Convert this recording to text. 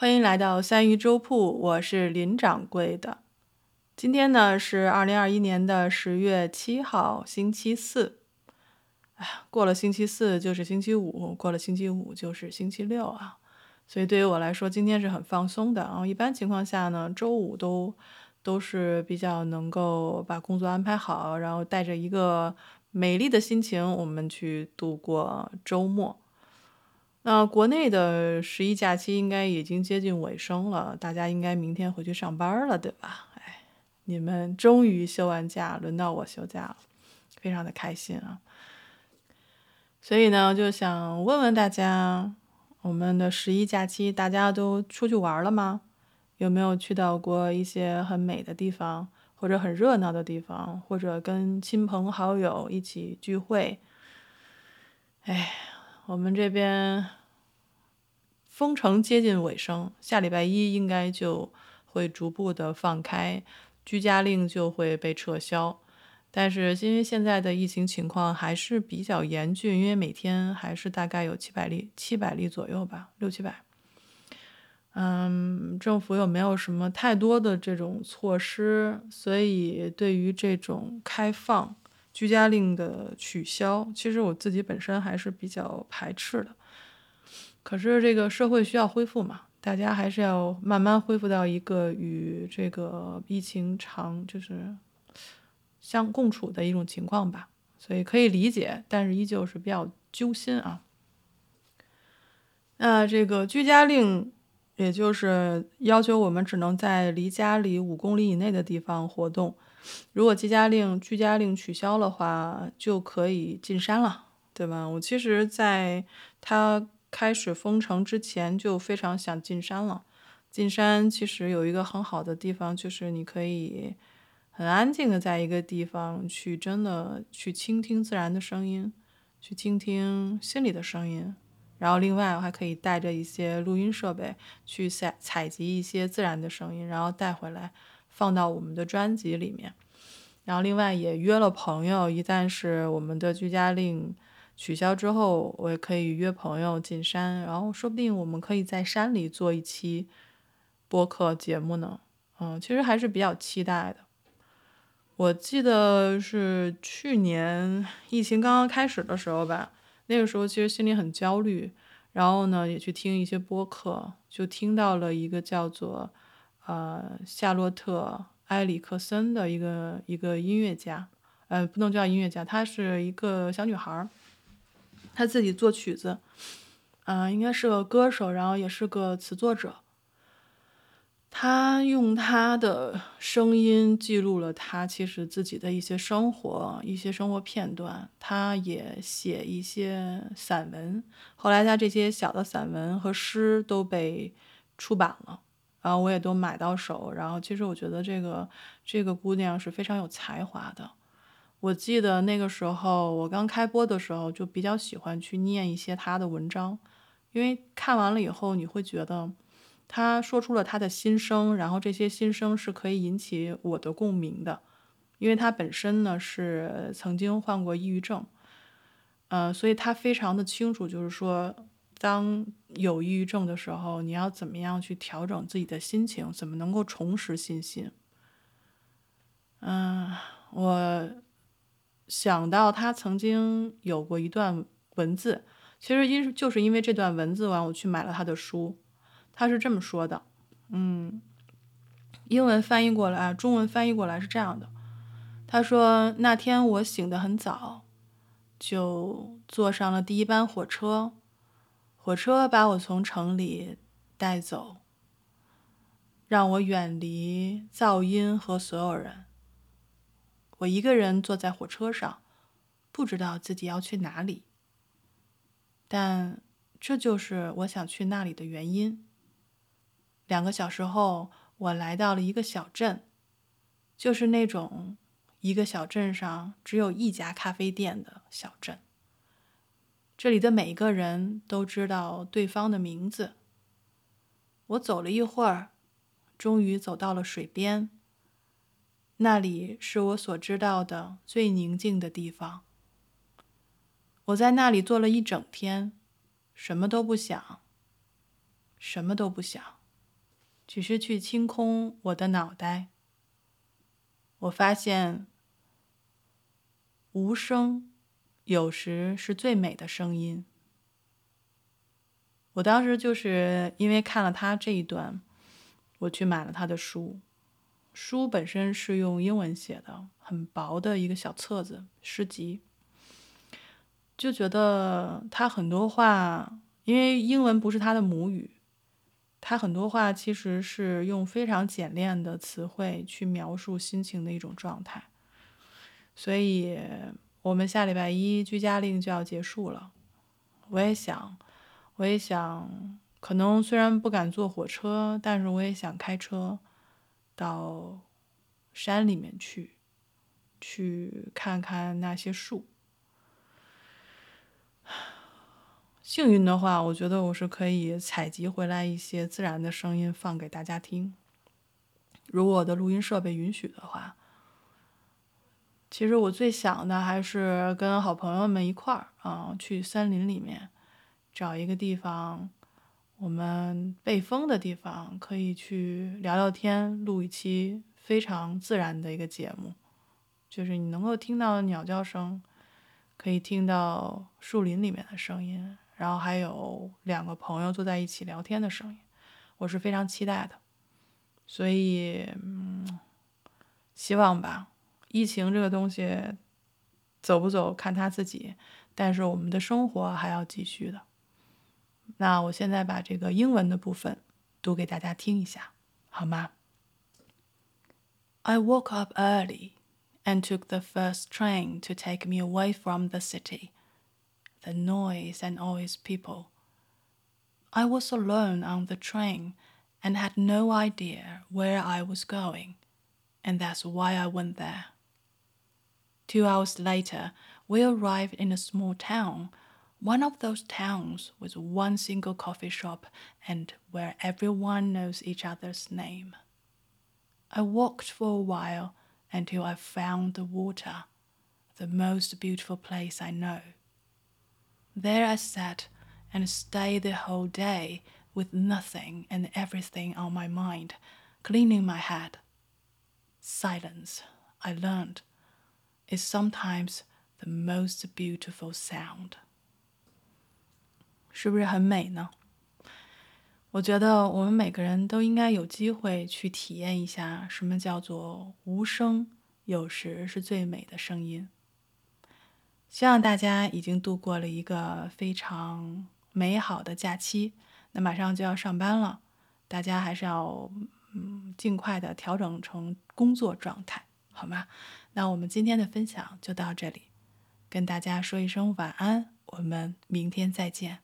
欢迎来到三鱼粥铺，我是林掌柜的。今天呢是二零二一年的十月七号，星期四。哎，过了星期四就是星期五，过了星期五就是星期六啊。所以对于我来说，今天是很放松的啊。一般情况下呢，周五都都是比较能够把工作安排好，然后带着一个美丽的心情，我们去度过周末。那国内的十一假期应该已经接近尾声了，大家应该明天回去上班了，对吧？哎，你们终于休完假，轮到我休假了，非常的开心啊！所以呢，就想问问大家，我们的十一假期大家都出去玩了吗？有没有去到过一些很美的地方，或者很热闹的地方，或者跟亲朋好友一起聚会？哎，我们这边。封城接近尾声，下礼拜一应该就会逐步的放开，居家令就会被撤销。但是因为现在的疫情情况还是比较严峻，因为每天还是大概有七百例、七百例左右吧，六七百。嗯，政府又没有什么太多的这种措施，所以对于这种开放、居家令的取消，其实我自己本身还是比较排斥的。可是这个社会需要恢复嘛，大家还是要慢慢恢复到一个与这个疫情长就是相共处的一种情况吧，所以可以理解，但是依旧是比较揪心啊。那这个居家令，也就是要求我们只能在离家里五公里以内的地方活动，如果居家令居家令取消的话，就可以进山了，对吧？我其实在他。开始封城之前就非常想进山了。进山其实有一个很好的地方，就是你可以很安静的在一个地方去真的去倾听自然的声音，去倾听心里的声音。然后另外我还可以带着一些录音设备去采采集一些自然的声音，然后带回来放到我们的专辑里面。然后另外也约了朋友，一旦是我们的居家令。取消之后，我也可以约朋友进山，然后说不定我们可以在山里做一期播客节目呢。嗯，其实还是比较期待的。我记得是去年疫情刚刚开始的时候吧，那个时候其实心里很焦虑，然后呢也去听一些播客，就听到了一个叫做呃夏洛特埃里克森的一个一个音乐家，呃不能叫音乐家，她是一个小女孩儿。她自己作曲子，嗯，应该是个歌手，然后也是个词作者。他用他的声音记录了他其实自己的一些生活、一些生活片段。他也写一些散文，后来他这些小的散文和诗都被出版了，然后我也都买到手。然后其实我觉得这个这个姑娘是非常有才华的。我记得那个时候，我刚开播的时候就比较喜欢去念一些她的文章，因为看完了以后，你会觉得她说出了她的心声，然后这些心声是可以引起我的共鸣的，因为她本身呢是曾经患过抑郁症，嗯，所以她非常的清楚，就是说当有抑郁症的时候，你要怎么样去调整自己的心情，怎么能够重拾信心。嗯，我。想到他曾经有过一段文字，其实因就是因为这段文字完，我去买了他的书。他是这么说的，嗯，英文翻译过来，中文翻译过来是这样的。他说：“那天我醒得很早，就坐上了第一班火车，火车把我从城里带走，让我远离噪音和所有人。”我一个人坐在火车上，不知道自己要去哪里，但这就是我想去那里的原因。两个小时后，我来到了一个小镇，就是那种一个小镇上只有一家咖啡店的小镇。这里的每一个人都知道对方的名字。我走了一会儿，终于走到了水边。那里是我所知道的最宁静的地方。我在那里坐了一整天，什么都不想，什么都不想，只是去清空我的脑袋。我发现，无声有时是最美的声音。我当时就是因为看了他这一段，我去买了他的书。书本身是用英文写的，很薄的一个小册子诗集，就觉得他很多话，因为英文不是他的母语。他很多话其实是用非常简练的词汇去描述心情的一种状态，所以我们下礼拜一居家令就要结束了。我也想，我也想，可能虽然不敢坐火车，但是我也想开车到山里面去，去看看那些树。幸运的话，我觉得我是可以采集回来一些自然的声音放给大家听。如果我的录音设备允许的话，其实我最想的还是跟好朋友们一块儿啊，去森林里面找一个地方，我们背风的地方，可以去聊聊天，录一期非常自然的一个节目，就是你能够听到鸟叫声，可以听到树林里面的声音。然后还有两个朋友坐在一起聊天的声音，我是非常期待的，所以，嗯，希望吧。疫情这个东西走不走看他自己，但是我们的生活还要继续的。那我现在把这个英文的部分读给大家听一下，好吗？I woke up early and took the first train to take me away from the city. the noise and all its people. I was alone on the train and had no idea where I was going, and that's why I went there. Two hours later, we arrived in a small town, one of those towns with one single coffee shop and where everyone knows each other's name. I walked for a while until I found the water, the most beautiful place I know. There I sat and stayed the whole day with nothing and everything on my mind, cleaning my head. Silence, I learned, is sometimes the most beautiful sound. 是不是很美呢？我觉得我们每个人都应该有机会去体验一下什么叫做无声，有时是最美的声音。希望大家已经度过了一个非常美好的假期。那马上就要上班了，大家还是要嗯尽快的调整成工作状态，好吗？那我们今天的分享就到这里，跟大家说一声晚安，我们明天再见。